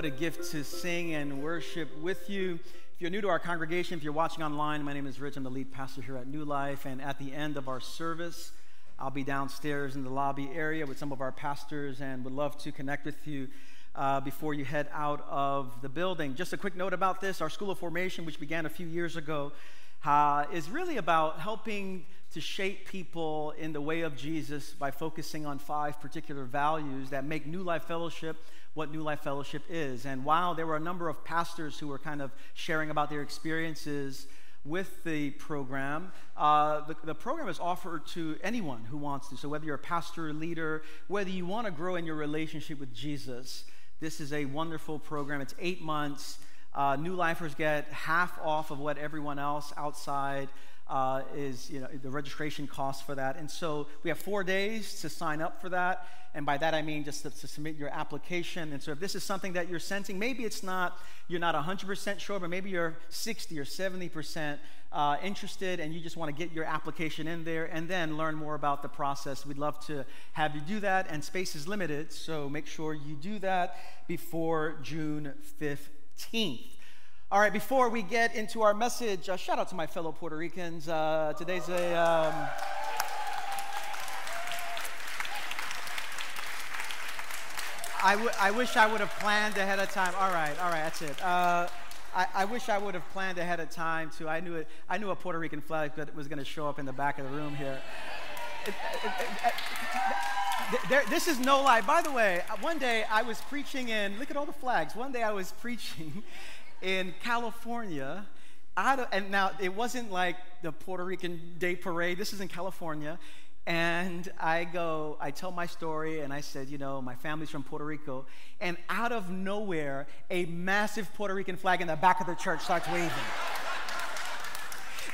What a gift to sing and worship with you. If you're new to our congregation, if you're watching online, my name is Rich. I'm the lead pastor here at New Life. And at the end of our service, I'll be downstairs in the lobby area with some of our pastors and would love to connect with you uh, before you head out of the building. Just a quick note about this our School of Formation, which began a few years ago, uh, is really about helping to shape people in the way of Jesus by focusing on five particular values that make New Life Fellowship what New Life Fellowship is. And while there were a number of pastors who were kind of sharing about their experiences with the program, uh, the, the, program is offered to anyone who wants to. So, whether you're a pastor or leader, whether you want to grow in your relationship with Jesus, this is a wonderful program. It's eight months. Uh, new lifers get half off of what everyone else outside uh, is you know, the registration cost for that. And so we have four days to sign up for that. And by that I mean just to, to, submit your application. And so if this is something that you're sensing, maybe it's not, you're not 100% sure, but maybe you're 60 or 70% uh, interested and you just want to get your application in there and then learn more about the process. We'd love to have you do that. And space is limited, so make sure you do that before June 15th. All right, before we get into our message, uh, shout out to my fellow Puerto Ricans. Uh, today's a. Um, I, w- I wish I would have planned ahead of time. All right, all right, that's it. Uh, I, I, wish I would have planned ahead of time too. I knew it. I knew a Puerto Rican flag that was going to show up in the back of the room here. It, it, it, there, this is no lie. By the way, one day I was preaching in. Look at all the flags. One day I was preaching in California. Of, and now it wasn't like the Puerto Rican Day Parade. This is in California. And I go, I tell my story, and I said, you know, my family's from Puerto Rico. And out of nowhere, a massive Puerto Rican flag in the back of the church starts waving.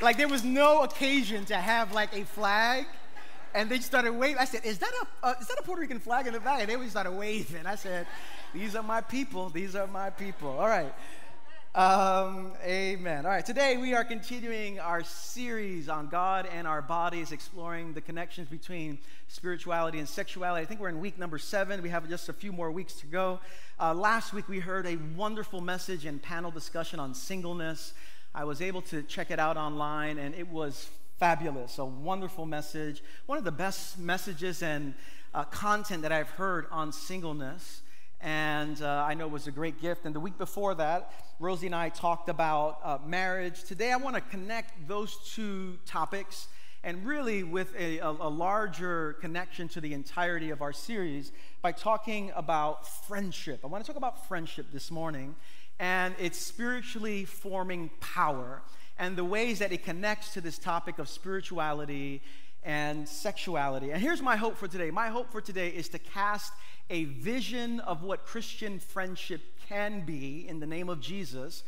like there was no occasion to have like a flag. And they started waving. I said, is that a, uh, is that a Puerto Rican flag in the back? And they started waving. I said, these are my people. These are my people. All right. Um, amen. All right, today we are continuing our series on God and our bodies, exploring the connections between spirituality and sexuality. I think we're in week number seven. We have just a few more weeks to go. Uh, last week we heard a wonderful message and panel discussion on singleness. I was able to check it out online, and it was fabulous. A wonderful message. One of the best messages and uh, content that I've heard on singleness and uh, I know it was a great gift. And the week before that, Rosie and I talked about uh, marriage. Today, I want to connect those two topics and really with a, a, a, larger connection to the entirety of our series by talking about friendship. I want to talk about friendship this morning and its spiritually forming power and the ways that it connects to this topic of spirituality and sexuality. And here's my hope for today. My hope for today is to cast a vision of what Christian friendship can be in the name of Jesus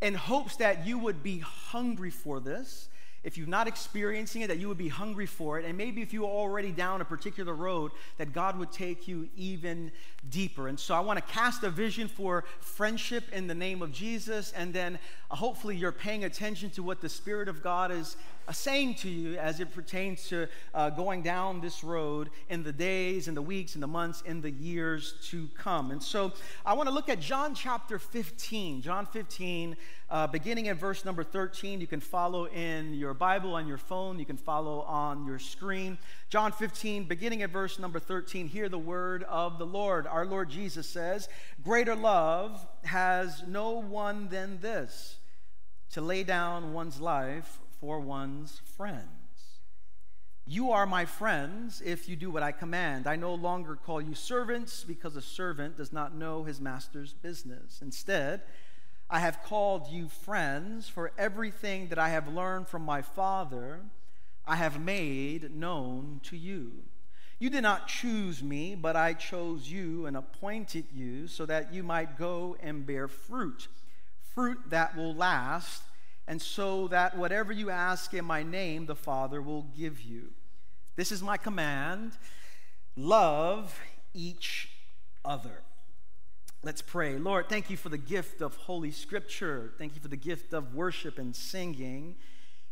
in hopes that you would be hungry for this if you're not experiencing it, that you would be hungry for it. And maybe if you're already down a particular road, that God would take you even deeper. And so I want to cast a vision for friendship in the name of Jesus. And then uh, hopefully you're paying attention to what the Spirit of God is uh, saying to you as it pertains to uh, going down this road in the days and the weeks and the months and the years to come. And so I want to look at John chapter 15. John 15, uh, beginning at verse number 13. You can follow in your Bible on your phone, you can follow on your screen. John 15, beginning at verse number 13. Hear the word of the Lord. Our Lord Jesus says, Greater love has no one than this to lay down one's life for one's friends. You are my friends if you do what I command. I no longer call you servants because a servant does not know his master's business. Instead, I have called you friends, for everything that I have learned from my Father, I have made known to you. You did not choose me, but I chose you and appointed you so that you might go and bear fruit, fruit that will last, and so that whatever you ask in my name, the Father will give you. This is my command love each other. Let's pray. Lord, thank you for the gift of Holy Scripture. Thank you for the gift of worship and singing.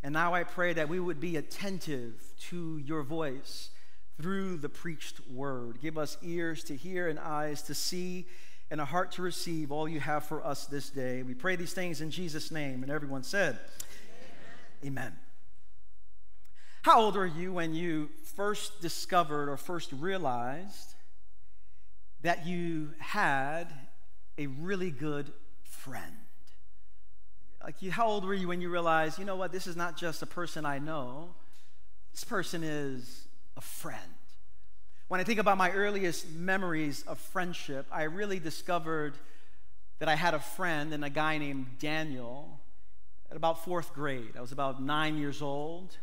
And now I pray that we would be attentive to your voice through the preached word. Give us ears to hear and eyes to see and a heart to receive all you have for us this day. We pray these things in Jesus' name. And everyone said, Amen. Amen. How old were you when you first discovered or first realized that you had a really good friend? Like, you, how old were you when you realized, you know what, this is not just a person I know, this person is a friend? When I think about my earliest memories of friendship, I really discovered that I had a friend and a guy named Daniel at about fourth grade. I was about nine years old.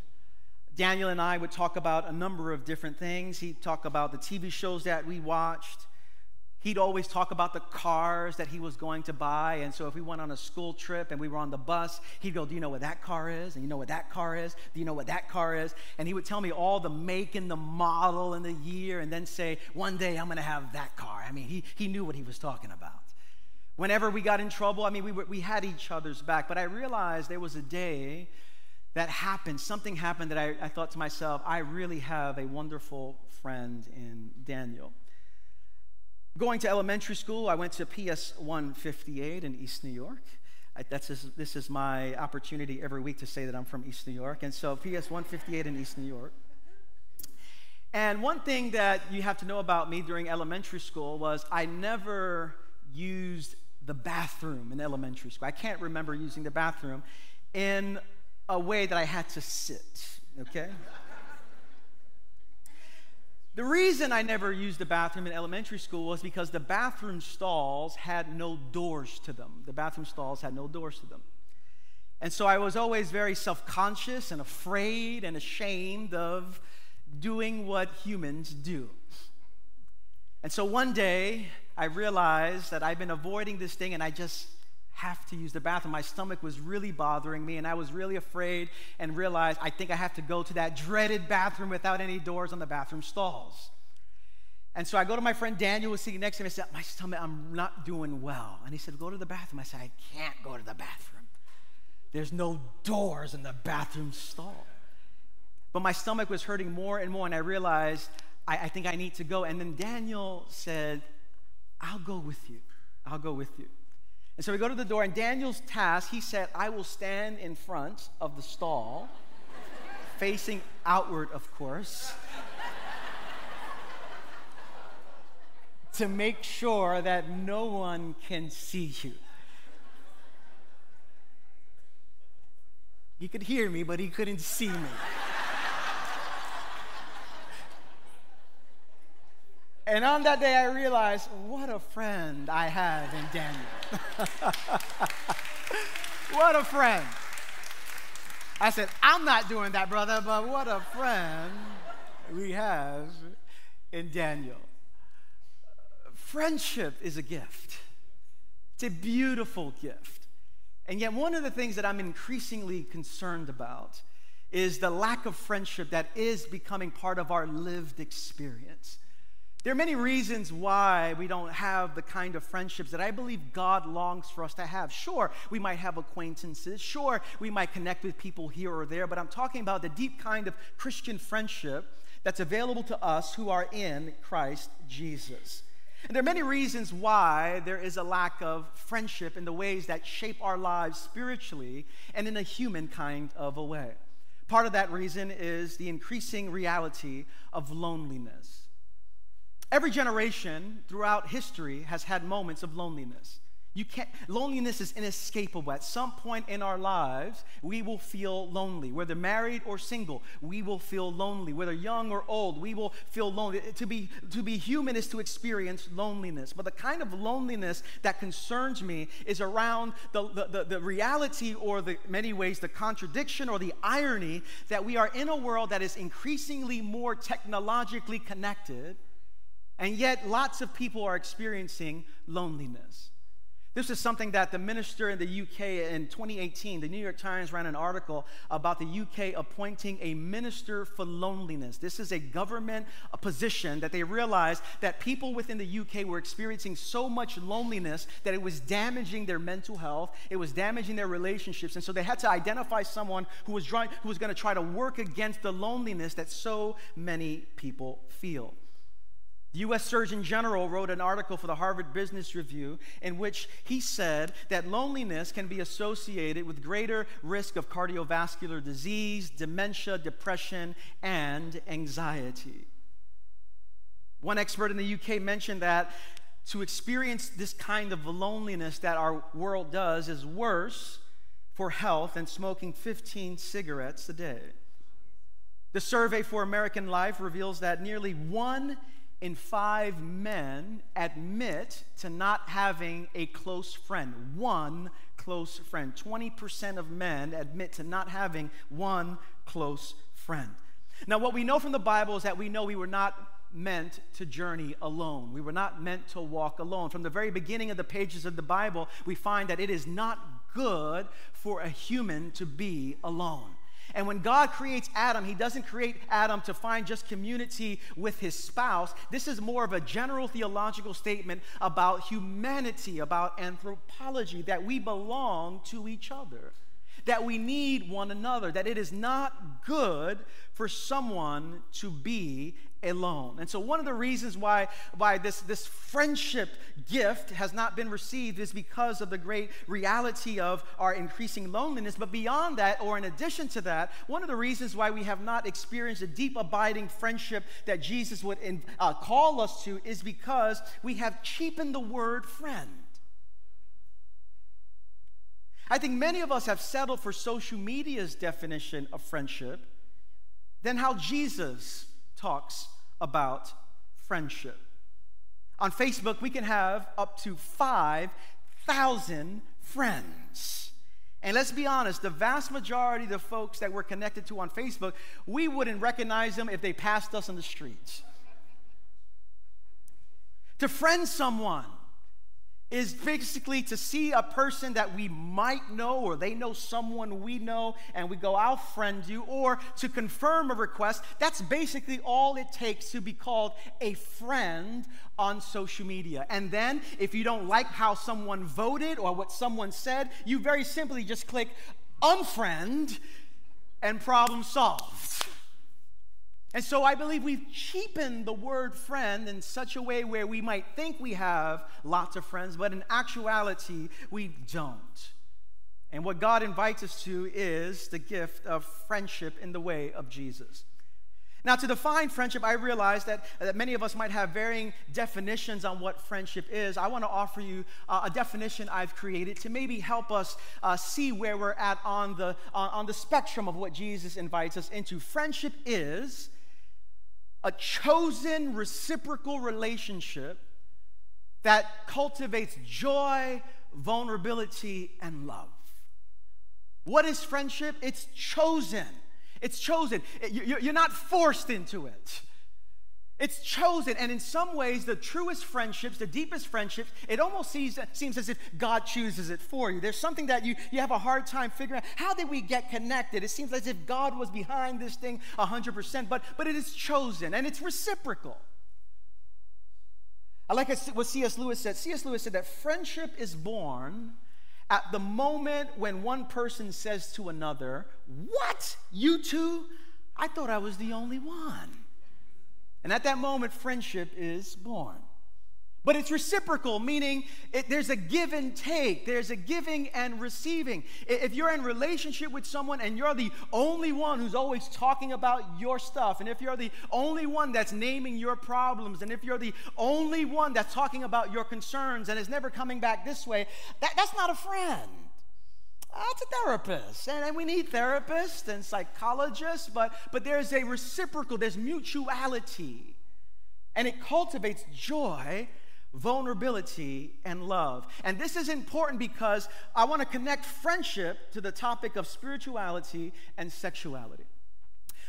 Daniel and I would talk about a number of different things. He'd talk about the TV shows that we watched. He'd always talk about the cars that he was going to buy. And so if we went on a school trip and we were on the bus, he'd go, Do you know what that car is? And you know what that car is? Do you know what that car is? And he would tell me all the make and the model and the year and then say, One day I'm going to have that car. I mean, he, he knew what he was talking about. Whenever we got in trouble, I mean, we, we had each other's back. But I realized there was a day that happened, something happened that I, I thought to myself, I really have a wonderful friend in Daniel. Going to elementary school, I went to PS 158 in East New York. I, that's just, this is my opportunity every week to say that I'm from East New York. And so, PS 158 in East New York. And one thing that you have to know about me during elementary school was I never used the bathroom in elementary school. I can't remember using the bathroom in a way that I had to sit, okay? The reason I never used the bathroom in elementary school was because the bathroom stalls had no doors to them. The bathroom stalls had no doors to them. And so I was always very self conscious and afraid and ashamed of doing what humans do. And so one day I realized that I've been avoiding this thing and I just have to use the bathroom. My stomach was really bothering me, and I was really afraid and realized I think I have to go to that dreaded bathroom without any doors on the bathroom stalls. And so I go to my friend Daniel, who was sitting next to me. I said, My stomach, I'm not doing well. And he said, Go to the bathroom. I said, I can't go to the bathroom. There's no doors in the bathroom stall. But my stomach was hurting more and more, and I realized I, I think I need to go. And then Daniel said, I'll go with you. I'll go with you. And so we go to the door, and Daniel's task, he said, I will stand in front of the stall, facing outward, of course, to make sure that no one can see you. He could hear me, but he couldn't see me. And on that day, I realized what a friend I have in Daniel. what a friend. I said, I'm not doing that, brother, but what a friend we have in Daniel. Friendship is a gift, it's a beautiful gift. And yet, one of the things that I'm increasingly concerned about is the lack of friendship that is becoming part of our lived experience. There are many reasons why we don't have the kind of friendships that I believe God longs for us to have. Sure, we might have acquaintances. Sure, we might connect with people here or there, but I'm talking about the deep kind of Christian friendship that's available to us who are in Christ Jesus. And there are many reasons why there is a lack of friendship in the ways that shape our lives spiritually and in a human kind of a way. Part of that reason is the increasing reality of loneliness. Every generation throughout history has had moments of loneliness. You can't, loneliness is inescapable. At some point in our lives, we will feel lonely. Whether married or single, we will feel lonely. Whether young or old, we will feel lonely. To be, to be human is to experience loneliness. But the kind of loneliness that concerns me is around the, the, the, the reality, or the many ways, the contradiction or the irony that we are in a world that is increasingly more technologically connected and yet, lots of people are experiencing loneliness. This is something that the minister in the UK in 2018, the New York Times ran an article about the UK appointing a minister for loneliness. This is a government position that they realized that people within the UK were experiencing so much loneliness that it was damaging their mental health, it was damaging their relationships, and so they had to identify someone who was, trying, who was going to try to work against the loneliness that so many people feel. The U.S. Surgeon General wrote an article for the Harvard Business Review in which he said that loneliness can be associated with greater risk of cardiovascular disease, dementia, depression, and anxiety. One expert in the UK mentioned that to experience this kind of loneliness that our world does is worse for health than smoking 15 cigarettes a day. The survey for American Life reveals that nearly one in five men admit to not having a close friend. One close friend. 20% of men admit to not having one close friend. Now, what we know from the Bible is that we know we were not meant to journey alone. We were not meant to walk alone. From the very beginning of the pages of the Bible, we find that it is not good for a human to be alone. And when God creates Adam, he doesn't create Adam to find just community with his spouse. This is more of a general theological statement about humanity, about anthropology, that we belong to each other, that we need one another, that it is not good for someone to be alone. And so, one of the reasons why, why this, this friendship gift has not been received is because of the great reality of our increasing loneliness. But beyond that, or in addition to that, one of the reasons why we have not experienced a deep, abiding friendship that Jesus would in, uh, call us to is because we have cheapened the word friend. I think many of us have settled for social media's definition of friendship than how Jesus talks about friendship. On Facebook, we can have up to 5,000 friends. And let's be honest, the vast majority of the folks that we're connected to on Facebook, we wouldn't recognize them if they passed us on the streets. To friend someone, is basically to see a person that we might know or they know someone we know and we go, I'll friend you, or to confirm a request. That's basically all it takes to be called a friend on social media. And then, if you don't like how someone voted or what someone said, you very simply just click unfriend and problem solved. And so I believe we've cheapened the word friend in such a way where we might think we have lots of friends, but in actuality, we don't. And what God invites us to is the gift of friendship in the way of Jesus. Now, to define friendship, I realize that, that many of us might have varying definitions on what friendship is. I want to offer you uh, a definition I've created to maybe help us uh, see where we're at on the, uh, on the spectrum of what Jesus invites us into. Friendship is a chosen reciprocal relationship that cultivates joy, vulnerability, and love. What is friendship? It's chosen. It's chosen. You're not forced into it. It's chosen. And in some ways, the truest friendships, the deepest friendships, it almost seems, seems as if God chooses it for you. There's something that you, you have a hard time figuring out. How did we get connected? It seems as if God was behind this thing 100%, but, but it is chosen and it's reciprocal. I like what C.S. Lewis said. C.S. Lewis said that friendship is born at the moment when one person says to another, What? You two? I thought I was the only one. And at that moment, friendship is born. But it's reciprocal, meaning it, there's a give and take, there's a giving and receiving. If you're in relationship with someone and you're the only one who's always talking about your stuff, and if you're the only one that's naming your problems, and if you're the only one that's talking about your concerns and is never coming back this way, that, that's not a friend. That's a therapist. And, and we need therapists and psychologists, but, but there's a reciprocal, there's mutuality. And it cultivates joy, vulnerability, and love. And this is important because I want to connect friendship to the topic of spirituality and sexuality.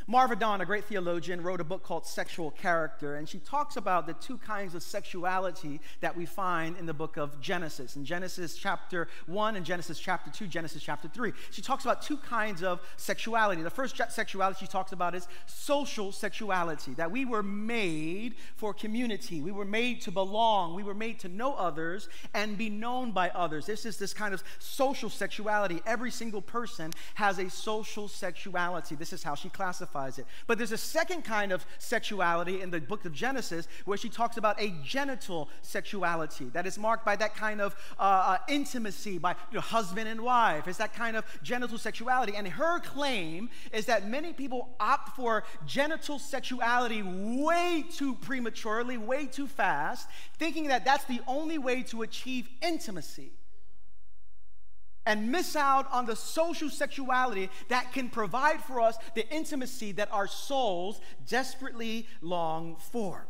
Marva Dawn, a great theologian, wrote a book called Sexual Character, and she talks about the two kinds of sexuality that we find in the book of Genesis. In Genesis chapter 1 and Genesis chapter 2, Genesis chapter 3. She talks about two kinds of sexuality. The first sexuality she talks about is social sexuality, that we were made for community. We were made to belong. We were made to know others and be known by others. This is this kind of social sexuality. Every single person has a social sexuality. This is how she classifies classifies it. But there's a second kind of sexuality in the book of Genesis where she talks about a genital sexuality that is marked by that kind of uh, uh, intimacy by you know, husband and wife. It's that kind of genital sexuality. And her claim is that many people opt for genital sexuality way too prematurely, way too fast, thinking that that's the only way to achieve intimacy and miss out on the social sexuality that can provide for us the intimacy that our souls desperately long for.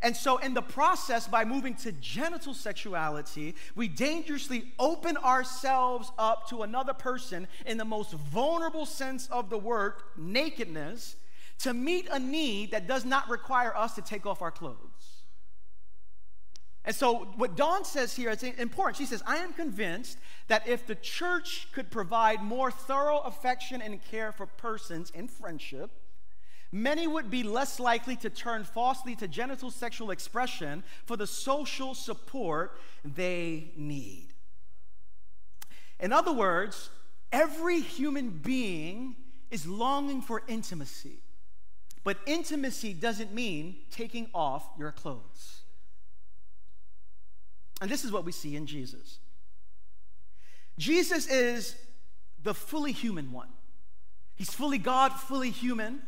And so, in the process, by moving to genital sexuality, we dangerously open ourselves up to another person in the most vulnerable sense of the word, nakedness, to meet a need that does not require us to take off our clothes. And so, what Dawn says here is important. She says, I am convinced that if the church could provide more thorough affection and care for persons in friendship, many would be less likely to turn falsely to genital sexual expression for the social support they need. In other words, every human being is longing for intimacy, but intimacy doesn't mean taking off your clothes. And this is what we see in Jesus. Jesus is the fully human one. He's fully God, fully human.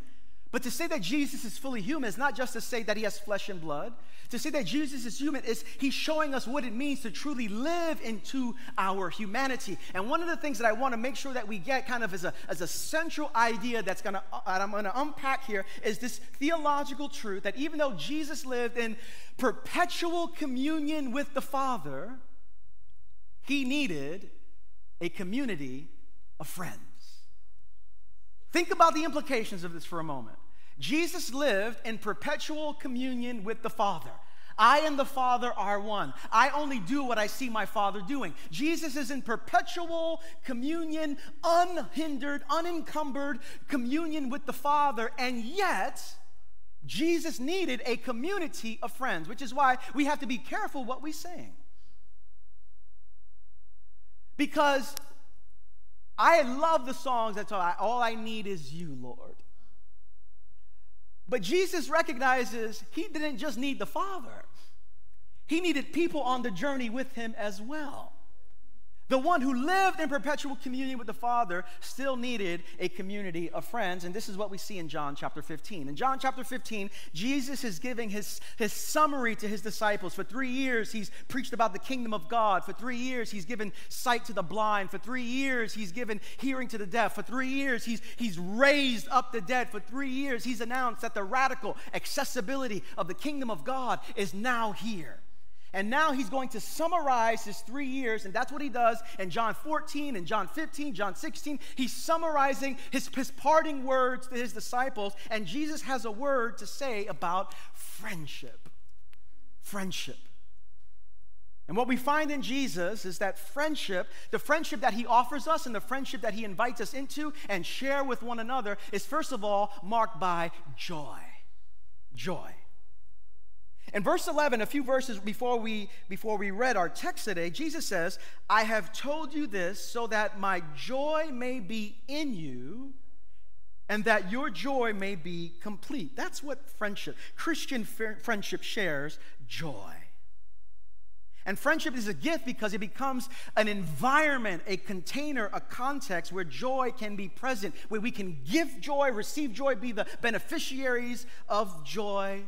But to say that Jesus is fully human is not just to say that he has flesh and blood. To say that Jesus is human is he's showing us what it means to truly live into our humanity. And one of the things that I want to make sure that we get kind of as a, as a central idea that's gonna uh, that I'm gonna unpack here is this theological truth that even though Jesus lived in perpetual communion with the Father, he needed a community of friends. Think about the implications of this for a moment. Jesus lived in perpetual communion with the Father. I and the Father are one. I only do what I see my Father doing. Jesus is in perpetual communion, unhindered, unencumbered communion with the Father, and yet, Jesus needed a community of friends, which is why we have to be careful what we sing. Because I love the songs that talk, all I need is you, Lord. But Jesus recognizes he didn't just need the Father, he needed people on the journey with him as well. The one who lived in perpetual communion with the Father still needed a community of friends. And this is what we see in John chapter 15. In John chapter 15, Jesus is giving his, his summary to his disciples. For three years, he's preached about the kingdom of God. For three years, he's given sight to the blind. For three years, he's given hearing to the deaf. For three years, he's, he's raised up the dead. For three years, he's announced that the radical accessibility of the kingdom of God is now here. And now he's going to summarize his three years, and that's what he does in John 14 and John 15, John 16. He's summarizing his, his parting words to his disciples, and Jesus has a word to say about friendship. Friendship. And what we find in Jesus is that friendship, the friendship that he offers us and the friendship that he invites us into and share with one another, is first of all marked by joy. Joy. In verse 11, a few verses before we, before we read our text today, Jesus says, I have told you this so that my joy may be in you and that your joy may be complete. That's what friendship, Christian friendship shares joy. And friendship is a gift because it becomes an environment, a container, a context where joy can be present, where we can give joy, receive joy, be the beneficiaries of joy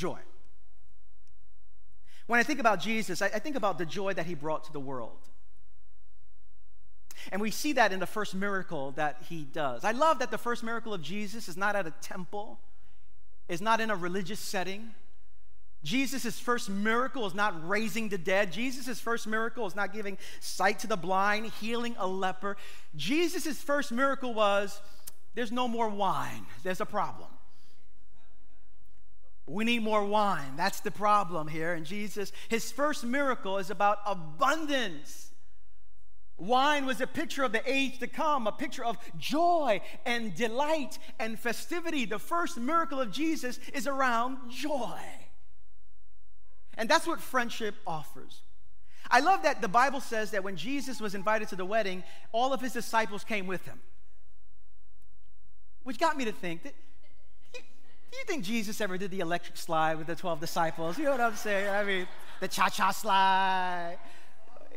joy. When I think about Jesus, I, I think about the joy that he brought to the world. And we see that in the first miracle that he does. I love that the first miracle of Jesus is not at a temple, is not in a religious setting. Jesus' first miracle is not raising the dead. Jesus' first miracle is not giving sight to the blind, healing a leper. Jesus' first miracle was there's no more wine, there's a problem. We need more wine. That's the problem here. And Jesus, his first miracle is about abundance. Wine was a picture of the age to come, a picture of joy and delight and festivity. The first miracle of Jesus is around joy. And that's what friendship offers. I love that the Bible says that when Jesus was invited to the wedding, all of his disciples came with him. which got me to think that do you think Jesus ever did the electric slide with the 12 disciples? You know what I'm saying? I mean, the cha cha slide.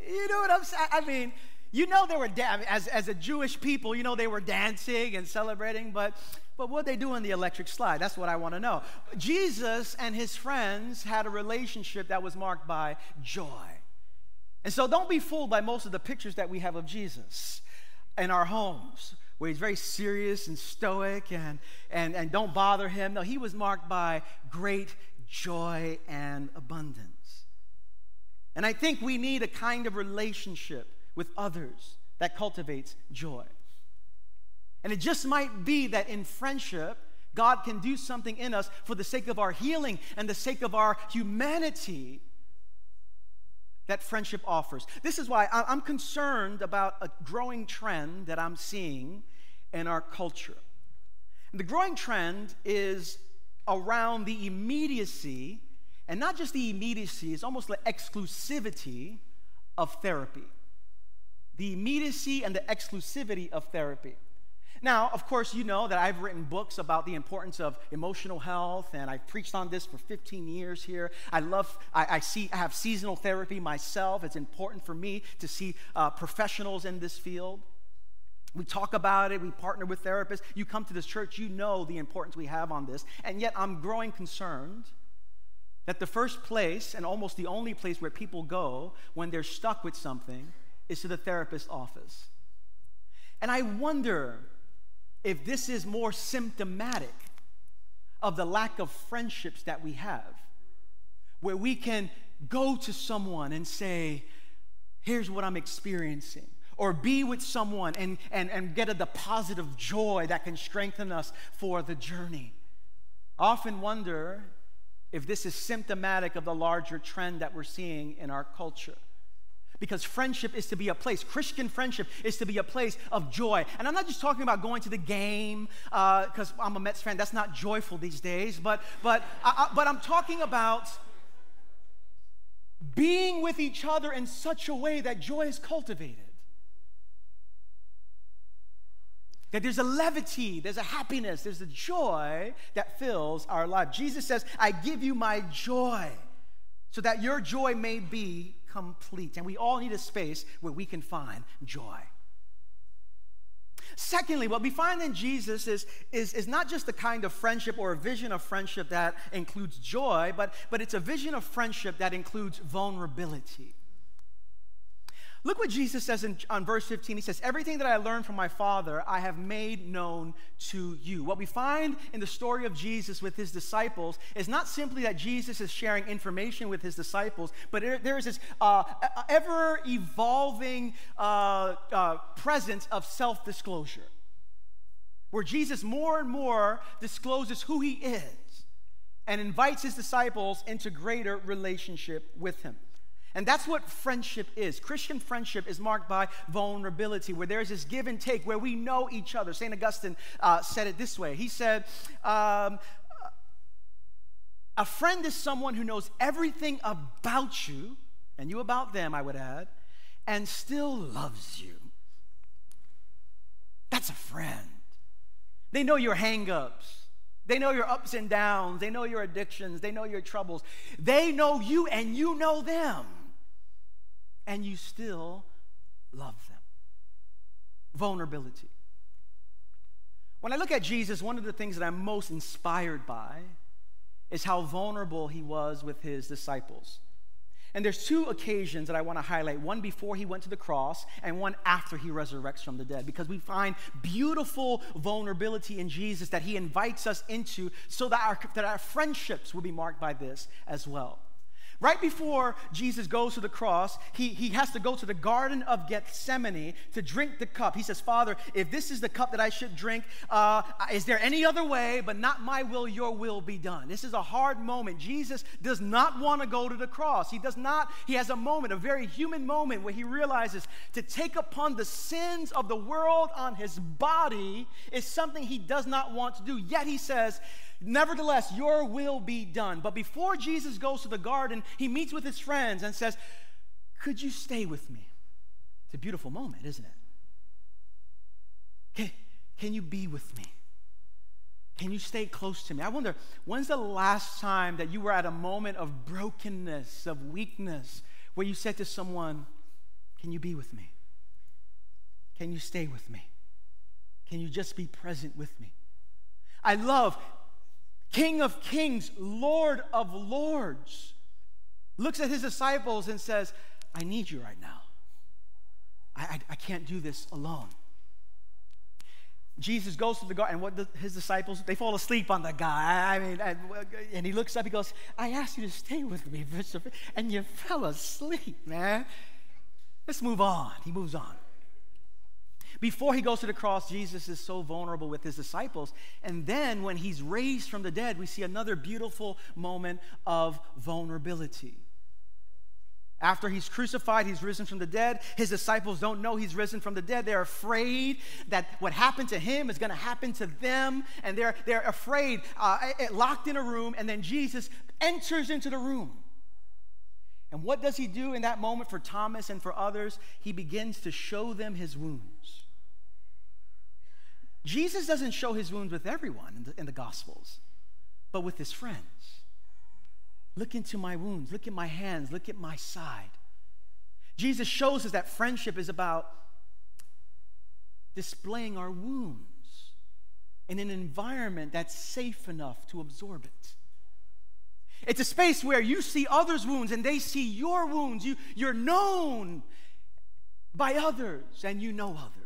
You know what I'm saying? I mean, you know they were, da- as, as a Jewish people, you know they were dancing and celebrating, but, but what they do in the electric slide? That's what I want to know. Jesus and his friends had a relationship that was marked by joy. And so don't be fooled by most of the pictures that we have of Jesus in our homes where he's very serious and stoic and, and, and don't bother him. No, he was marked by great joy and abundance. And I think we need a kind of relationship with others that cultivates joy. And it just might be that in friendship, God can do something in us for the sake of our healing and the sake of our humanity that friendship offers. This is why I'm concerned about a growing trend that I'm seeing in our culture. And the growing trend is around the immediacy, and not just the immediacy, it's almost like exclusivity of therapy. The immediacy and the exclusivity of therapy. Now, of course, you know that I've written books about the importance of emotional health, and I've preached on this for 15 years here. I love, I, I see, I have seasonal therapy myself. It's important for me to see uh, professionals in this field. We talk about it, we partner with therapists. You come to this church, you know the importance we have on this. And yet, I'm growing concerned that the first place and almost the only place where people go when they're stuck with something is to the therapist's office. And I wonder if this is more symptomatic of the lack of friendships that we have, where we can go to someone and say, Here's what I'm experiencing or be with someone and, and, and get a deposit of joy that can strengthen us for the journey. I often wonder if this is symptomatic of the larger trend that we're seeing in our culture. Because friendship is to be a place, Christian friendship is to be a place of joy. And I'm not just talking about going to the game, because uh, I'm a Mets fan, that's not joyful these days, but, but, I, I, but I'm talking about being with each other in such a way that joy is cultivated. That there's a levity, there's a happiness, there's a joy that fills our life. Jesus says, I give you my joy so that your joy may be complete. And we all need a space where we can find joy. Secondly, what we find in Jesus is, is, is not just the kind of friendship or a vision of friendship that includes joy, but, but it's a vision of friendship that includes vulnerability. Look what Jesus says in, on verse 15. He says, Everything that I learned from my Father, I have made known to you. What we find in the story of Jesus with his disciples is not simply that Jesus is sharing information with his disciples, but there is this uh, ever evolving uh, uh, presence of self disclosure, where Jesus more and more discloses who he is and invites his disciples into greater relationship with him. And that's what friendship is. Christian friendship is marked by vulnerability, where there's this give and take, where we know each other. St. Augustine uh, said it this way He said, um, A friend is someone who knows everything about you, and you about them, I would add, and still loves you. That's a friend. They know your hangups. They know your ups and downs. They know your addictions. They know your troubles. They know you and you know them and you still love them. Vulnerability. When I look at Jesus, one of the things that I'm most inspired by is how vulnerable he was with his disciples. And there's two occasions that I want to highlight one before he went to the cross, and one after he resurrects from the dead, because we find beautiful vulnerability in Jesus that he invites us into so that our, that our friendships will be marked by this as well. Right before Jesus goes to the cross, he, he has to go to the Garden of Gethsemane to drink the cup. He says, Father, if this is the cup that I should drink, uh, is there any other way? But not my will, your will be done. This is a hard moment. Jesus does not want to go to the cross. He does not, he has a moment, a very human moment, where he realizes to take upon the sins of the world on his body is something he does not want to do. Yet he says, Nevertheless, your will be done. But before Jesus goes to the garden, he meets with his friends and says, Could you stay with me? It's a beautiful moment, isn't it? Can, can you be with me? Can you stay close to me? I wonder, when's the last time that you were at a moment of brokenness, of weakness, where you said to someone, Can you be with me? Can you stay with me? Can you just be present with me? I love King of Kings, Lord of Lords, looks at his disciples and says, I need you right now. I, I, I can't do this alone. Jesus goes to the garden, and what the, his disciples, they fall asleep on the guy. I mean, and, and, he looks up, he goes, I asked you to stay with me, and you fell asleep, man. Let's move on. He moves on. Before he goes to the cross, Jesus is so vulnerable with his disciples. And then when he's raised from the dead, we see another beautiful moment of vulnerability. After he's crucified, he's risen from the dead. His disciples don't know he's risen from the dead. They're afraid that what happened to him is going to happen to them. And they're, they're afraid, uh, locked in a room. And then Jesus enters into the room. And what does he do in that moment for Thomas and for others? He begins to show them his wounds. Jesus doesn't show his wounds with everyone in the, in the Gospels, but with his friends. Look into my wounds. Look at my hands. Look at my side. Jesus shows us that friendship is about displaying our wounds in an environment that's safe enough to absorb it. It's a space where you see others' wounds and they see your wounds. You, you're known by others and you know others.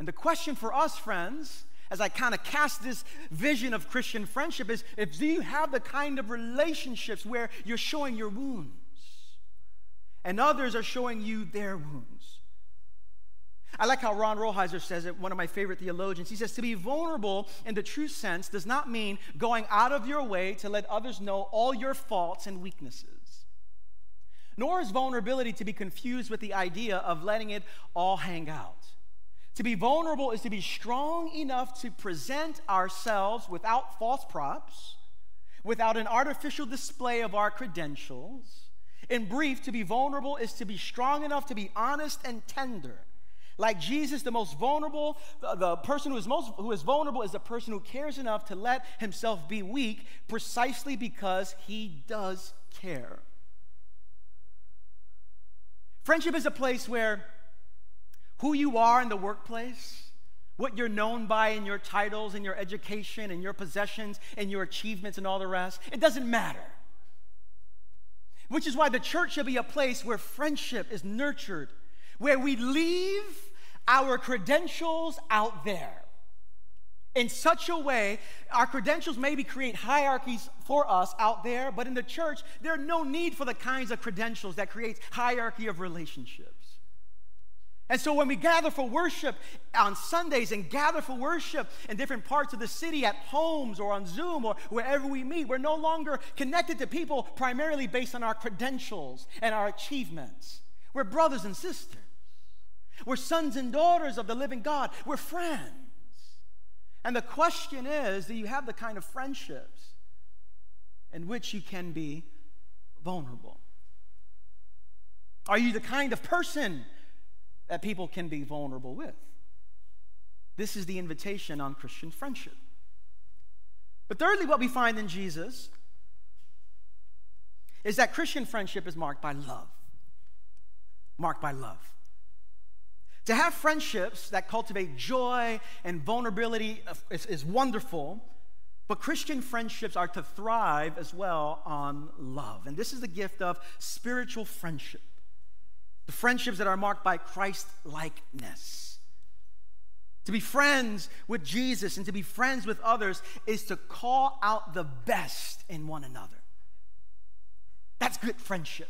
And the question for us, friends, as I kind of cast this vision of Christian friendship is if do you have the kind of relationships where you're showing your wounds and others are showing you their wounds. I like how Ron Rolheiser says it, one of my favorite theologians. He says, To be vulnerable in the true sense does not mean going out of your way to let others know all your faults and weaknesses. Nor is vulnerability to be confused with the idea of letting it all hang out. To be vulnerable is to be strong enough to present ourselves without false props, without an artificial display of our credentials. In brief, to be vulnerable is to be strong enough to be honest and tender. Like Jesus, the most vulnerable, the, the person who is most who is vulnerable is the person who cares enough to let himself be weak precisely because he does care. Friendship is a place where who you are in the workplace, what you're known by in your titles and your education and your possessions and your achievements and all the rest, it doesn't matter. Which is why the church should be a place where friendship is nurtured, where we leave our credentials out there in such a way our credentials maybe create hierarchies for us out there but in the church there's no need for the kinds of credentials that creates hierarchy of relationships and so when we gather for worship on Sundays and gather for worship in different parts of the city, at homes or on Zoom or wherever we meet, we're no longer connected to people primarily based on our credentials and our achievements. We're brothers and sisters. We're sons and daughters of the living God. We're friends. And the question is do you have the kind of friendships in which you can be vulnerable? Are you the kind of person that people can be vulnerable with. This is the invitation on Christian friendship. But thirdly, what we find in Jesus is that Christian friendship is marked by love. Marked by love. To have friendships that cultivate joy and vulnerability is, is, wonderful, but Christian friendships are to thrive as well on love. And this is the gift of spiritual friendship the friendships that are marked by Christ likeness. To be friends with Jesus and to be friends with others is to call out the best in one another. That's good friendship.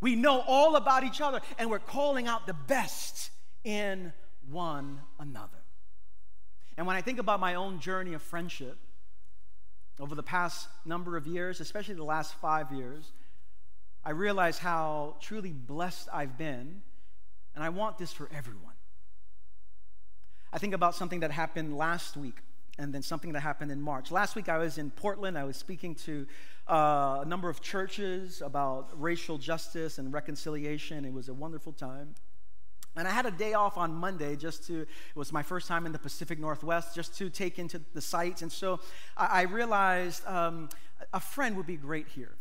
We know all about each other and we're calling out the best in one another. And when I think about my own journey of friendship over the past number of years, especially the last five years, I realize how truly blessed I've been, and I want this for everyone. I think about something that happened last week and then something that happened in March. Last week I was in Portland. I was speaking to uh, a number of churches about racial justice and reconciliation. It was a wonderful time. And I had a day off on Monday just to, it was my first time in the Pacific Northwest, just to take into the sights. And so I, I realized um, a friend would be great here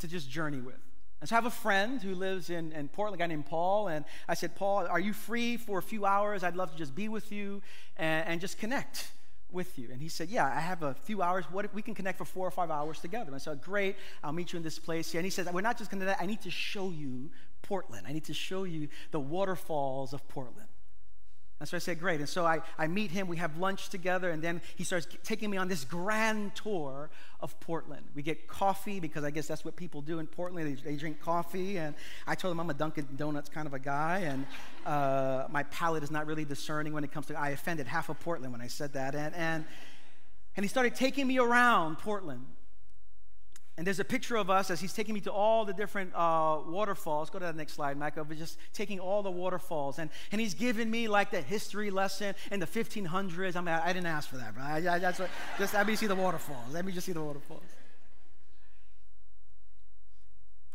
to just journey with. And so I have a friend who lives in, in Portland, a guy named Paul. And I said, Paul, are you free for a few hours? I'd love to just be with you and, and just connect with you. And he said, Yeah, I have a few hours. What if we can connect for four or five hours together? And I said, Great, I'll meet you in this place. And he says, We're not just going to, that. I need to show you Portland. I need to show you the waterfalls of Portland. And so I said, great. And so I, I meet him, we have lunch together, and then he starts taking me on this grand tour of Portland. We get coffee because I guess that's what people do in Portland. They, they drink coffee. And I told him I'm a Dunkin' Donuts kind of a guy, and uh, my palate is not really discerning when it comes to, I offended half of Portland when I said that. And, and, and he started taking me around Portland. And there's a picture of us as he's taking me to all the different uh, waterfalls. Go to the next slide, Michael. But just taking all the waterfalls. And, and he's giving me like the history lesson in the 1500s. I mean, I, I didn't ask for that, bro. I, I, just, just let me see the waterfalls. Let me just see the waterfalls.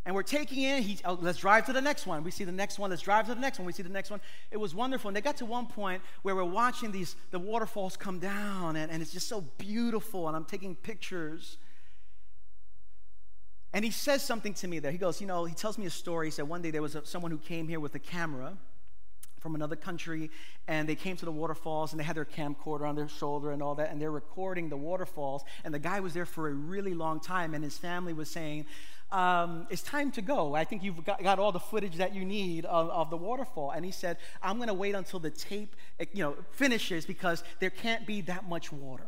And we're taking in, he, oh, let's drive to the next one. We see the next one, let's drive to the next one. We see the next one. It was wonderful. And they got to one point where we're watching these, the waterfalls come down, and, and it's just so beautiful. And I'm taking pictures. And he says something to me there. He goes, You know, he tells me a story. He said, One day there was a, someone who came here with a camera from another country, and they came to the waterfalls, and they had their camcorder on their shoulder and all that, and they're recording the waterfalls. And the guy was there for a really long time, and his family was saying, um, It's time to go. I think you've got, got all the footage that you need of, of the waterfall. And he said, I'm going to wait until the tape you know, finishes because there can't be that much water.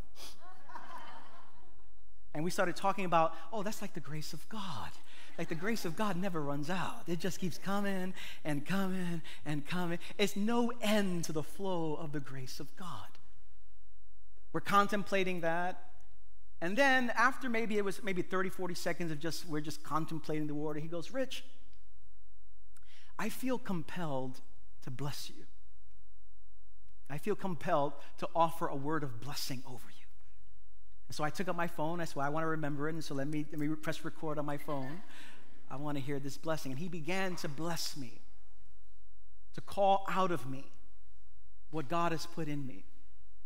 And we started talking about, oh, that's like the grace of God. Like the grace of God never runs out. It just keeps coming and coming and coming. It's no end to the flow of the grace of God. We're contemplating that. And then after maybe it was maybe 30, 40 seconds of just, we're just contemplating the water, he goes, Rich, I feel compelled to bless you. I feel compelled to offer a word of blessing over you. So I took up my phone. I said, well, I want to remember it. And so let me, let me press record on my phone. I want to hear this blessing. And he began to bless me, to call out of me what God has put in me,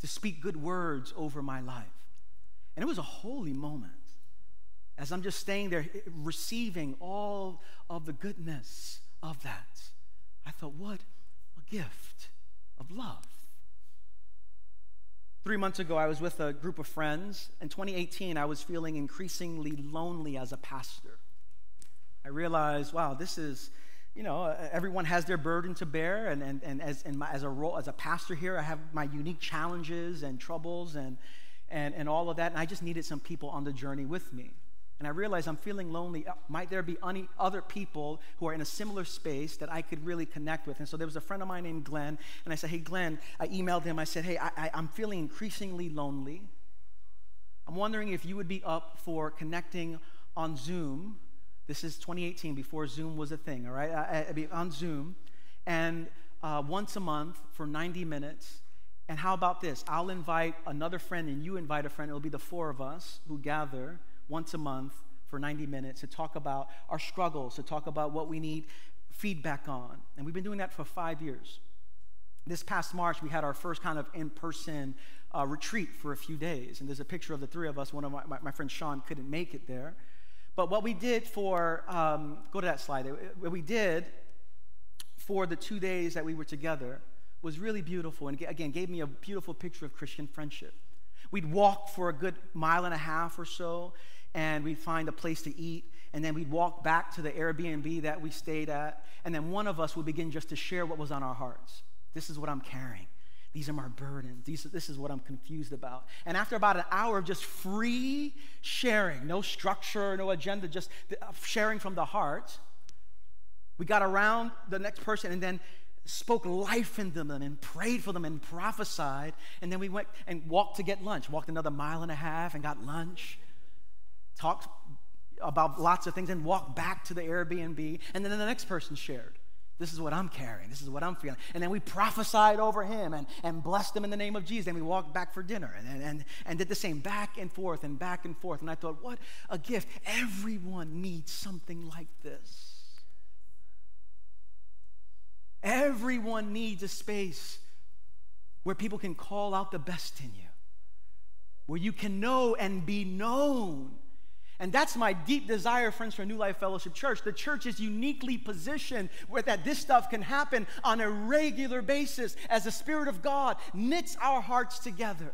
to speak good words over my life. And it was a holy moment as I'm just staying there eh, receiving all of the goodness of that. I thought, what a gift of love. Three months ago, I was with a group of friends. In 2018, I was feeling increasingly lonely as a pastor. I realized, wow, this is, you know, everyone has their burden to bear. And, and, and as, my, as, a role, as a pastor here, I have my unique challenges and troubles and, and, and all of that. And I just needed some people on the journey with me and I realized I'm feeling lonely. Uh, might there be any other people who are in a similar space that I could really connect with? And so there was a friend of mine named Glenn, and I said, Hey, Glenn, I emailed him. I said, Hey, I, I, I'm feeling increasingly lonely. I'm wondering if you would be up for connecting on Zoom. This is 2018, before Zoom was a thing, all right? I, I'd be on Zoom, and uh, once a month for 90 minutes. And how about this? I'll invite another friend, and you invite a friend. It'll be the four of us who gather once a month for 90 minutes to talk about our struggles, to talk about what we need feedback on. And we've been doing that for five years. This past March, we had our first kind of in person uh, retreat for a few days. And there's a picture of the three of us. One of my, my, my friend Sean couldn't make it there. But what we did for, um, go to that slide, what we did for the two days that we were together was really beautiful. And again, gave me a beautiful picture of Christian friendship. We'd walk for a good mile and a half or so, and we'd find a place to eat. And then we'd walk back to the Airbnb that we stayed at. And then one of us would begin just to share what was on our hearts. This is what I'm carrying. These are my burdens. These, this is what I'm confused about. And after about an hour of just free sharing, no structure, no agenda, just uh, sharing from the heart, we got around the next person and then spoke life into them and prayed for them and prophesied. And then we went and walked to get lunch, walked another mile and a half and got lunch talked about lots of things, and walked back to the Airbnb. And then the next person shared. This is what I'm carrying. This is what I'm feeling. And then we prophesied over him and, and blessed him in the name of Jesus. And we walked back for dinner and, and, and did the same back and forth and back and forth. And I thought, what a gift. Everyone needs something like this. Everyone needs a space where people can call out the best in you, where you can know and be known. And that's my deep desire, friends, for New Life Fellowship Church. The church is uniquely positioned where that this stuff can happen on a regular basis as the Spirit of God knits our hearts together.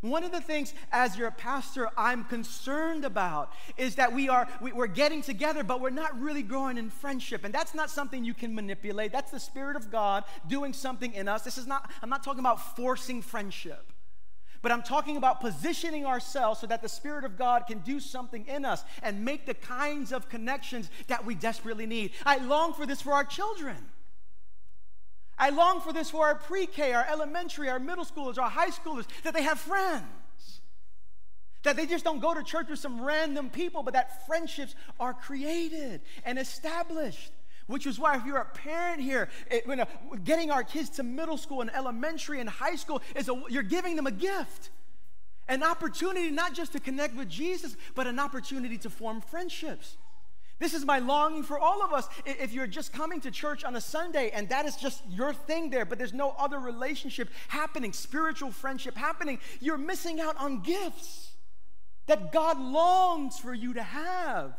One of the things as your pastor I'm concerned about is that we are we, are getting together but we're not really growing in friendship and that's not something you can manipulate. That's the spirit of God doing something in us. This is not I'm not talking about forcing friendship. But I'm talking about positioning ourselves so that the Spirit of God can do something in us and make the kinds of connections that we desperately need. I long for this for our children. I long for this for our pre K, our elementary, our middle schoolers, our high schoolers, that they have friends. That they just don't go to church with some random people, but that friendships are created and established. Which is why, if you're a parent here, it, you uh, know, getting our kids to middle school and elementary and high school is a, you're giving them a gift, an opportunity not just to connect with Jesus, but an opportunity to form friendships. This is my longing for all of us. If you're just coming to church on a Sunday and that is just your thing there, but there's no other relationship happening, spiritual friendship happening, you're missing out on gifts that God longs for you to have.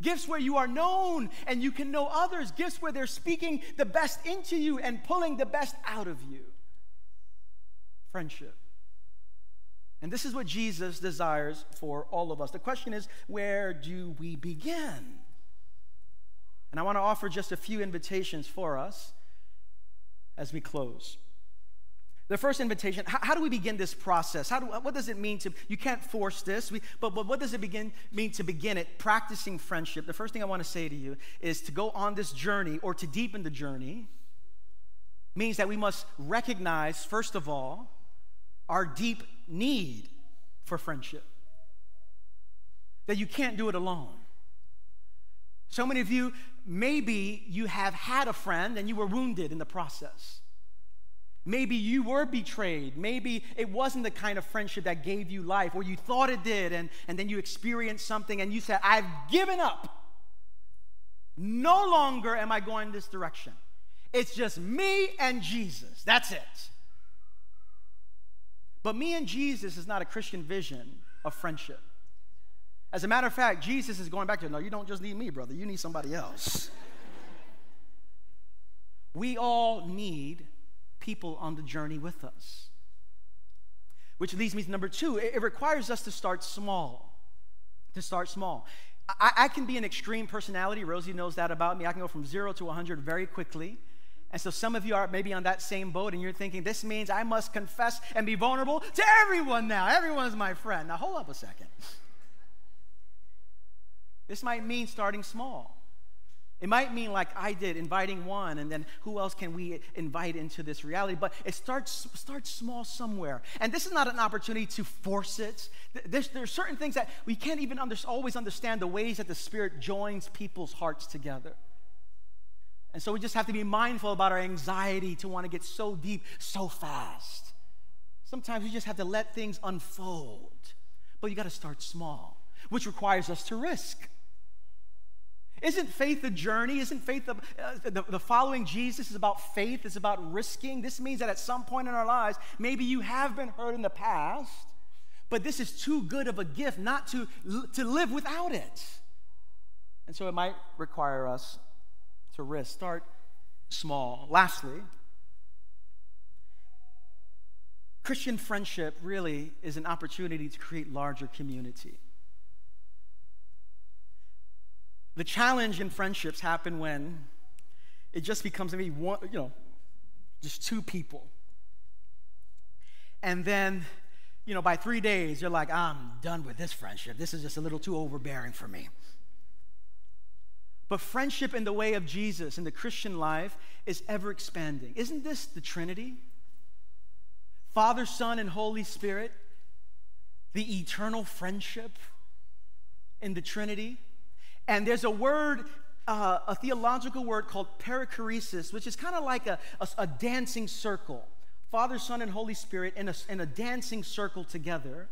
Gifts where you are known and you can know others. Gifts where they're speaking the best into you and pulling the best out of you. Friendship. And this is what Jesus desires for all of us. The question is where do we begin? And I want to offer just a few invitations for us as we close. The first invitation, how, how, do we begin this process? How do, what does it mean to, you can't force this, we, but, but what does it begin, mean to begin it? Practicing friendship. The first thing I want to say to you is to go on this journey or to deepen the journey means that we must recognize, first of all, our deep need for friendship. That you can't do it alone. So many of you, maybe you have had a friend and you were wounded in the process. Maybe you were betrayed. Maybe it wasn't the kind of friendship that gave you life, or you thought it did, and, and then you experienced something and you said, I've given up. No longer am I going this direction. It's just me and Jesus. That's it. But me and Jesus is not a Christian vision of friendship. As a matter of fact, Jesus is going back to, no, you don't just need me, brother. You need somebody else. we all need people on the journey with us. Which leads me to number two it, requires us to start small. To start small. I, I, can be an extreme personality. Rosie knows that about me. I can go from zero to 100 very quickly. And so some of you are maybe on that same boat and you're thinking, this means I must confess and be vulnerable to everyone now. Everyone's my friend. Now, hold up a second. This might mean starting small. It might mean, like I did, inviting one, and then who else can we invite into this reality? But it starts, starts small somewhere. And this is not an opportunity to force it. There's, there are certain things that we can't even under, always understand the ways that the Spirit joins people's hearts together. And so we just have to be mindful about our anxiety to want to get so deep so fast. Sometimes we just have to let things unfold. But you got to start small, which requires us to risk. Isn't faith a journey? Isn't faith the, uh, the, the, following Jesus is about faith? It's about risking. This means that at some point in our lives, maybe you have been hurt in the past, but this is too good of a gift not to, to live without it. And so it might require us to risk. Start small. Lastly, Christian friendship really is an opportunity to create larger community. The challenge in friendships happen when it just becomes maybe one, you know, just two people. And then, you know, by three days, you're like, I'm done with this friendship. This is just a little too overbearing for me. But friendship in the way of Jesus in the Christian life is ever expanding. Isn't this the Trinity? Father, Son, and Holy Spirit, the eternal friendship in the Trinity. And there's a word, uh, a theological word called perichoresis, which is kind of like a, a, a, dancing circle. Father, Son, and Holy Spirit in a, in a dancing circle together.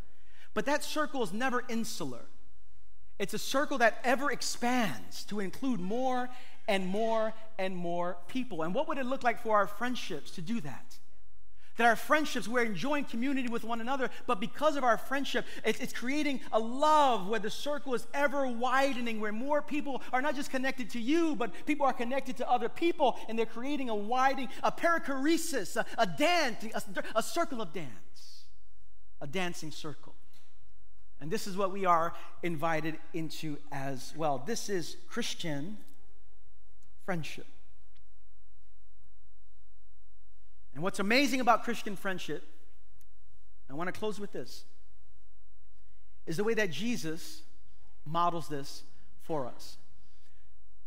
But that circle is never insular. It's a circle that ever expands to include more and more and more people. And what would it look like for our friendships to do that? That our friendships, we're enjoying community with one another, but because of our friendship, it's, it's, creating a love where the circle is ever widening, where more people are not just connected to you, but people are connected to other people, and they're creating a widening, a perichoresis, a, a dance, a, a circle of dance, a dancing circle. And this is what we are invited into as well. This is Christian friendship. And what's amazing about Christian friendship, I want to close with this, is the way that Jesus models this for us.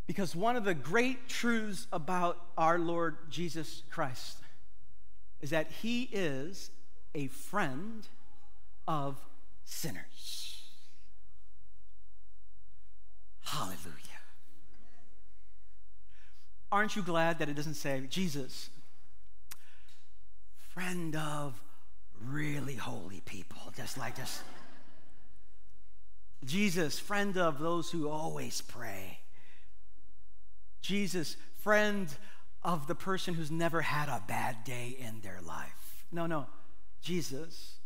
Because one of the great truths about our Lord Jesus Christ is that he is a friend of sinners. Hallelujah. Aren't you glad that it doesn't say, Jesus, friend of really holy people, just like this. Jesus, friend of those who always pray. Jesus, friend of the person who's never had a bad day in their life. No, no. Jesus,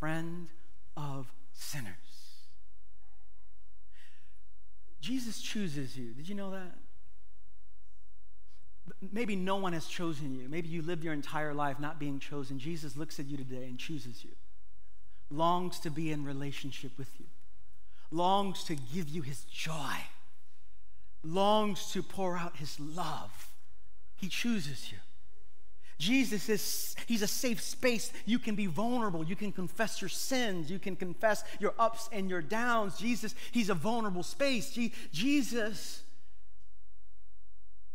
friend of sinners. Jesus chooses you. Did you know that? Maybe no one has chosen you. Maybe you lived your entire life not being chosen. Jesus looks at you today and chooses you, longs to be in relationship with you, longs to give you his joy, longs to pour out his love. He chooses you. Jesus is, he's a safe space. You can be vulnerable. You can confess your sins. You can confess your ups and your downs. Jesus, he's a vulnerable space. Jesus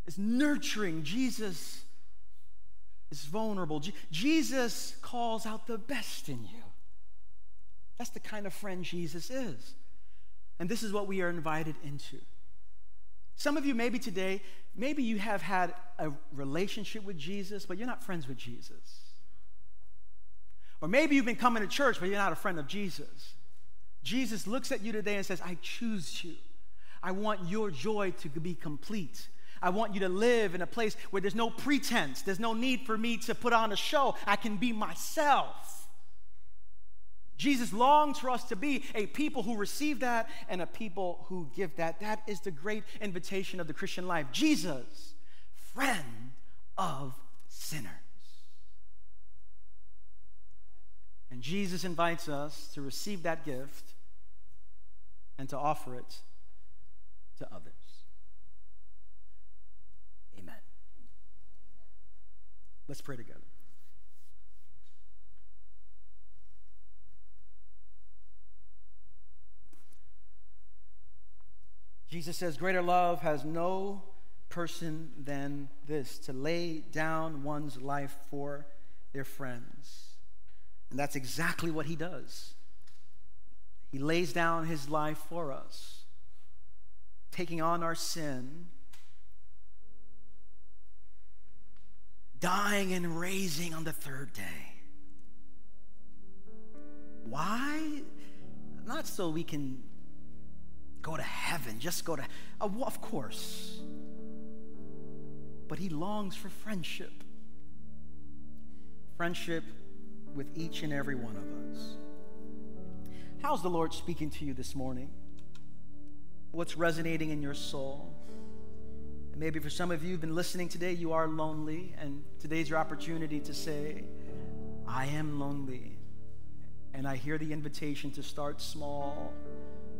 is nurturing. Jesus is vulnerable. Je- Jesus calls out the best in you. That's the kind of friend Jesus is. And this is what we are invited into. Some of you, maybe today, maybe you have had a relationship with Jesus, but you're not friends with Jesus. Or maybe you've been coming to church, but you're not a friend of Jesus. Jesus looks at you today and says, I choose you. I want your joy to be complete. I want you to live in a place where there's no pretense. There's no need for me to put on a show. I can be myself. Jesus longs for us to be a people who receive that and a people who give that. That is the great invitation of the Christian life. Jesus, friend of sinners. And Jesus invites us to receive that gift and to offer it to others. Let's pray together. Jesus says, Greater love has no person than this to lay down one's life for their friends. And that's exactly what he does. He lays down his life for us, taking on our sin dying and raising on the third day. Why? Not so we can go to heaven, just go to, uh, of course. But he longs for friendship. Friendship with each and every one of us. How's the Lord speaking to you this morning? What's resonating in your soul? Maybe for some of you who've been listening today, you are lonely, and today's your opportunity to say, I am lonely. And I hear the invitation to start small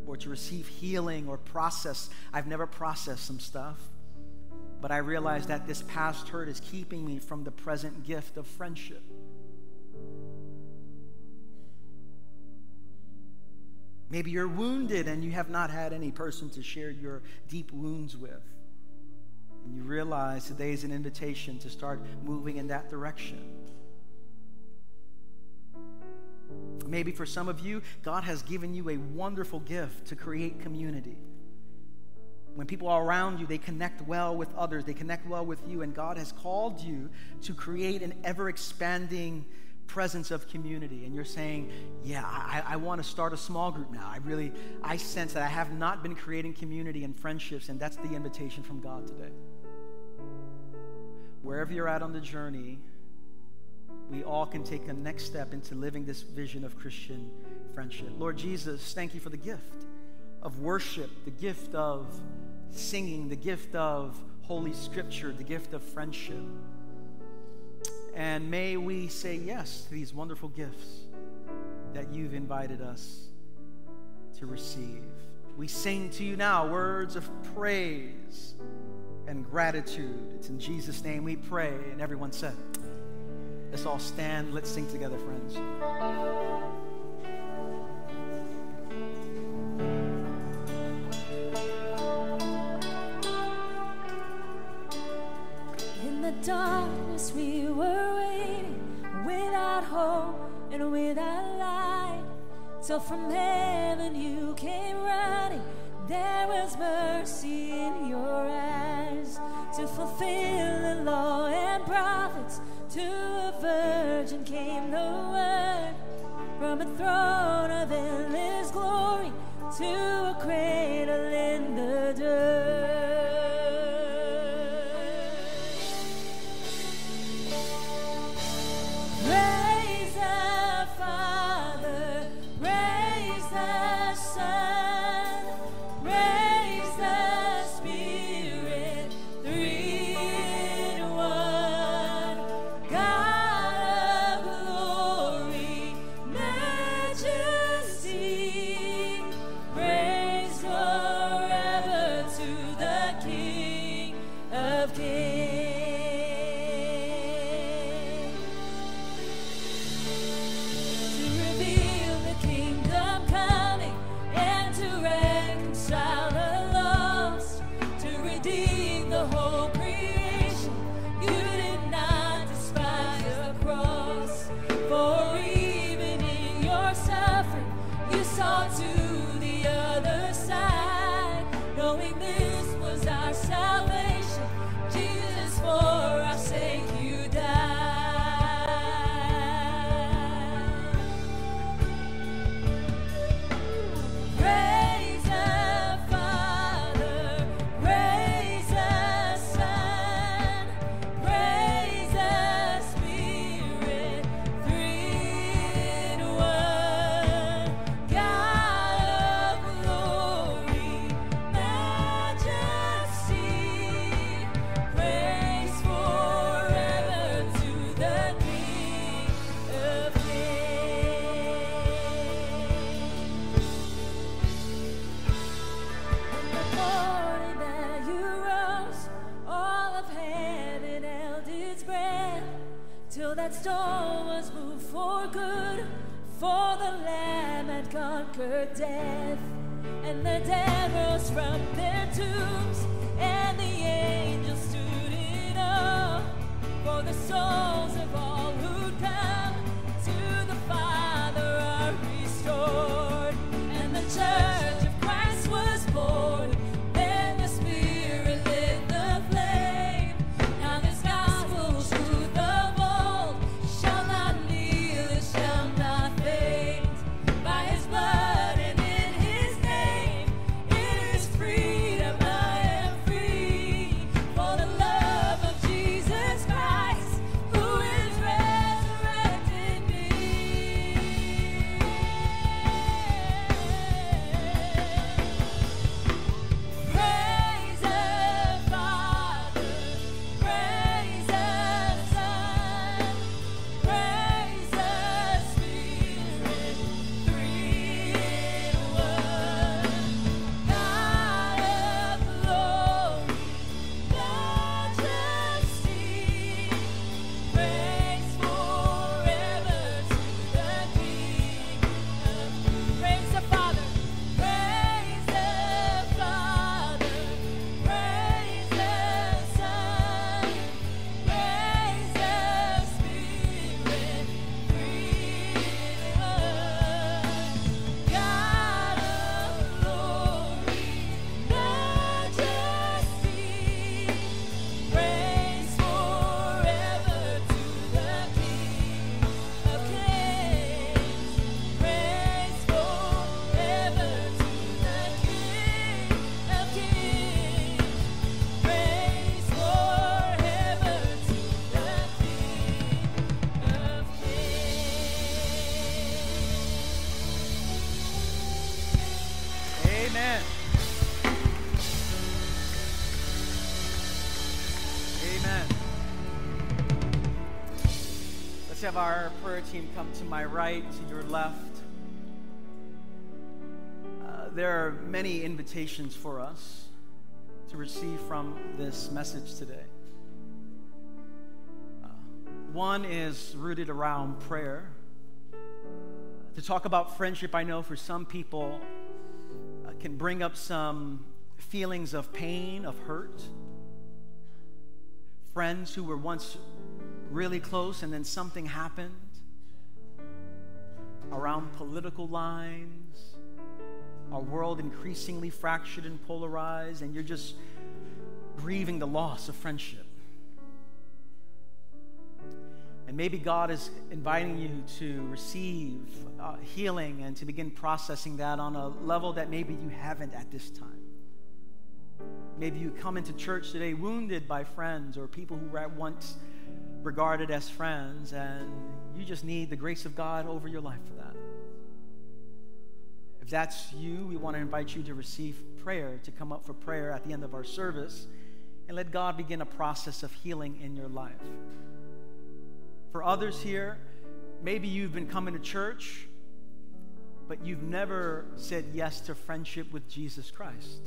or to receive healing or process. I've never processed some stuff, but I realize that this past hurt is keeping me from the present gift of friendship. Maybe you're wounded and you have not had any person to share your deep wounds with. And you realize today is an invitation to start moving in that direction. Maybe for some of you, God has given you a wonderful gift to create community. When people are around you, they connect well with others, they connect well with you, and God has called you to create an ever expanding presence of community and you're saying, Yeah, I, I want to start a small group now. I really, I sense that I have not been creating community and friendships, and that's the invitation from God today. Wherever you're at on the journey, we all can take the next step into living this vision of Christian friendship. Lord Jesus, thank you for the gift of worship, the gift of singing, the gift of Holy Scripture, the gift of friendship. And may we say yes to these wonderful gifts that you've invited us to receive. We sing to you now words of praise and gratitude. It's in Jesus' name we pray. And everyone said, Let's all stand. Let's sing together, friends. In the darkness, we were waiting without hope and without light. Till from heaven you came running. There was mercy in your eyes to fulfill the law and prophets. To a virgin came the word from a throne of endless glory to a cradle in the dirt. Amen. Amen. Let's have our prayer team come to my right, to your left. Uh, there are many invitations for us to receive from this message today. Uh, one is rooted around prayer. To talk about friendship, I know for some people, can bring up some feelings of pain, of hurt. Friends who were once really close and then something happened around political lines, our world increasingly fractured and polarized, and you're just grieving the loss of friendship. And maybe God is inviting you to receive uh, healing and to begin processing that on a level that maybe you haven't at this time. Maybe you come into church today wounded by friends or people who were once regarded as friends, and you just need the grace of God over your life for that. If that's you, we want to invite you to receive prayer, to come up for prayer at the end of our service, and let God begin a process of healing in your life. For others here, maybe you've been coming to church, but you've never said yes to friendship with Jesus Christ.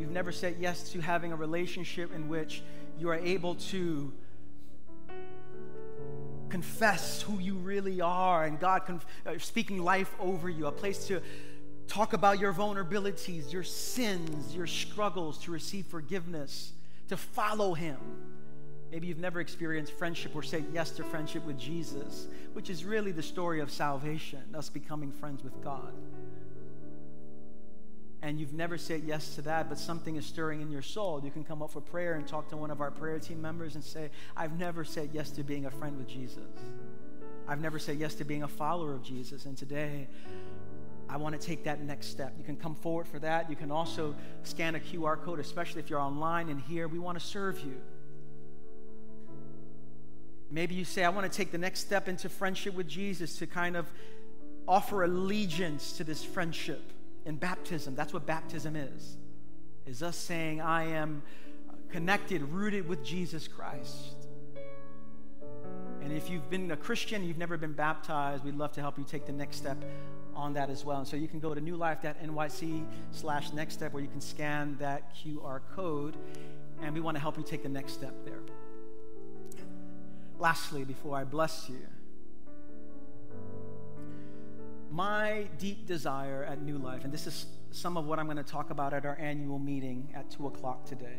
You've never said yes to having a relationship in which you are able to confess who you really are and God conf- uh, speaking life over you, a place to talk about your vulnerabilities, your sins, your struggles, to receive forgiveness, to follow Him. Maybe you've never experienced friendship or said yes to friendship with Jesus, which is really the story of salvation, us becoming friends with God and you've never said yes to that, but something is stirring in your soul, you can come up for prayer and talk to one of our prayer team members and say, I've never said yes to being a friend with Jesus. I've never said yes to being a follower of Jesus. And today, I want to take that next step. You can come forward for that. You can also scan a QR code, especially if you're online and here. We want to serve you. Maybe you say, I want to take the next step into friendship with Jesus to kind of offer allegiance to this friendship in baptism. That's what baptism is. Is us saying, I am connected, rooted with Jesus Christ. And if you've been a Christian, you've never been baptized, we'd love to help you take the next step on that as well. And so you can go to newlife.nyc slash next step where you can scan that QR code, and we want to help you take the next step there. Lastly, before I bless you, my deep desire at New Life, and this is some of what I'm going to talk about at our annual meeting at 2 o'clock today.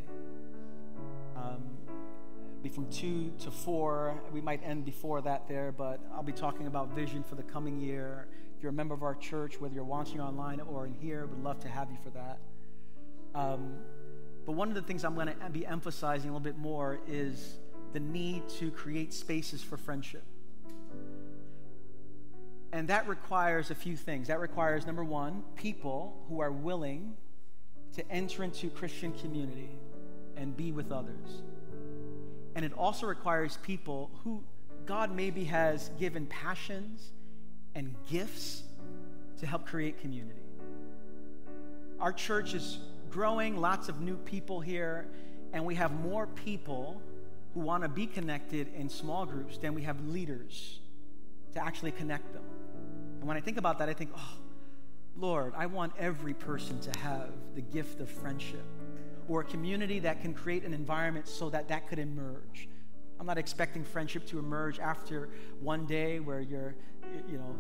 Um, it'll be from 2 to 4. We might end before that there, but I'll be talking about vision for the coming year. If you're a member of our church, whether you're watching online or in here, we'd love to have you for that. Um, but one of the things I'm going to be emphasizing a little bit more is the need to create spaces for friendship. And that requires a few things. That requires, number one, people who are willing to enter into Christian community and be with others. And it also requires people who God maybe has given passions and gifts to help create community. Our church is growing, lots of new people here, and we have more people who want to be connected in small groups than we have leaders to actually connect them. And when I think about that, I think, oh, Lord, I want every person to have the gift of friendship or a community that can create an environment so that that could emerge. I'm not expecting friendship to emerge after one day where you're, you know,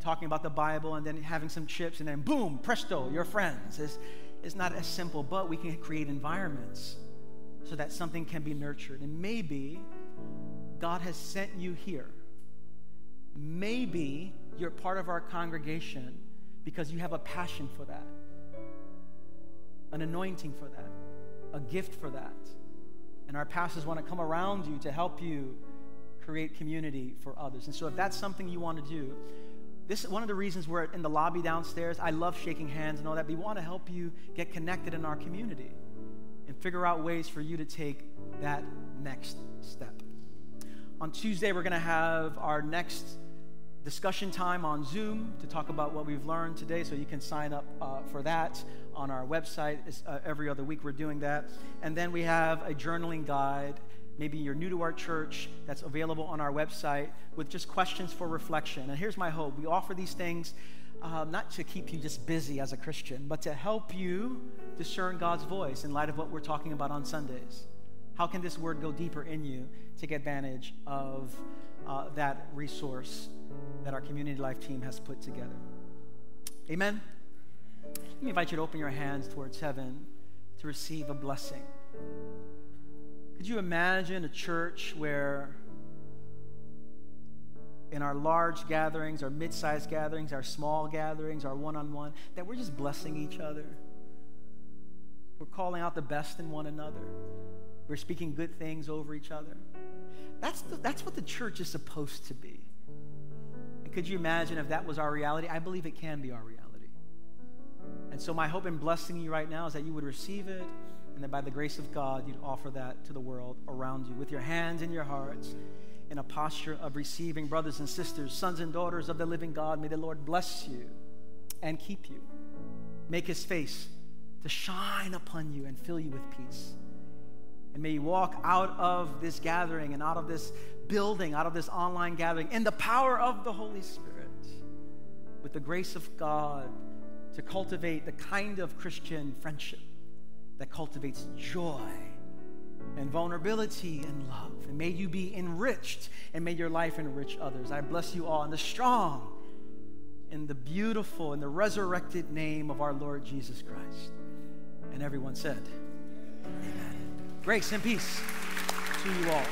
talking about the Bible and then having some chips and then boom, presto, you're friends. It's, it's not as simple, but we can create environments so that something can be nurtured. And maybe God has sent you here. Maybe you're part of our congregation because you have a passion for that, an anointing for that, a gift for that. And our pastors want to come around you to help you create community for others. And so, if that's something you want to do, this is one of the reasons we're in the lobby downstairs. I love shaking hands and all that. We want to help you get connected in our community and figure out ways for you to take that next step. On Tuesday, we're going to have our next discussion time on Zoom to talk about what we've learned today, so you can sign up uh, for that on our website. Uh, every other week, we're doing that. And then we have a journaling guide. Maybe you're new to our church, that's available on our website with just questions for reflection. And here's my hope we offer these things uh, not to keep you just busy as a Christian, but to help you discern God's voice in light of what we're talking about on Sundays. How can this word go deeper in you? take advantage of uh, that resource that our community life team has put together. Amen. Let me invite you to open your hands towards heaven to receive a blessing. Could you imagine a church where, in our large gatherings, our mid sized gatherings, our small gatherings, our one on one, that we're just blessing each other? We're calling out the best in one another. We're speaking good things over each other. That's, the, that's what the church is supposed to be. And could you imagine if that was our reality? I believe it can be our reality. And so, my hope in blessing you right now is that you would receive it, and that by the grace of God, you'd offer that to the world around you with your hands and your hearts in a posture of receiving. Brothers and sisters, sons and daughters of the living God, may the Lord bless you and keep you. Make his face to shine upon you and fill you with peace. And may you walk out of this gathering and out of this building, out of this online gathering, in the power of the Holy Spirit, with the grace of God to cultivate the kind of Christian friendship that cultivates joy and vulnerability and love. And may you be enriched and may your life enrich others. I bless you all in the strong, in the beautiful, in the resurrected name of our Lord Jesus Christ. And everyone said, Amen. Grace and peace to you all.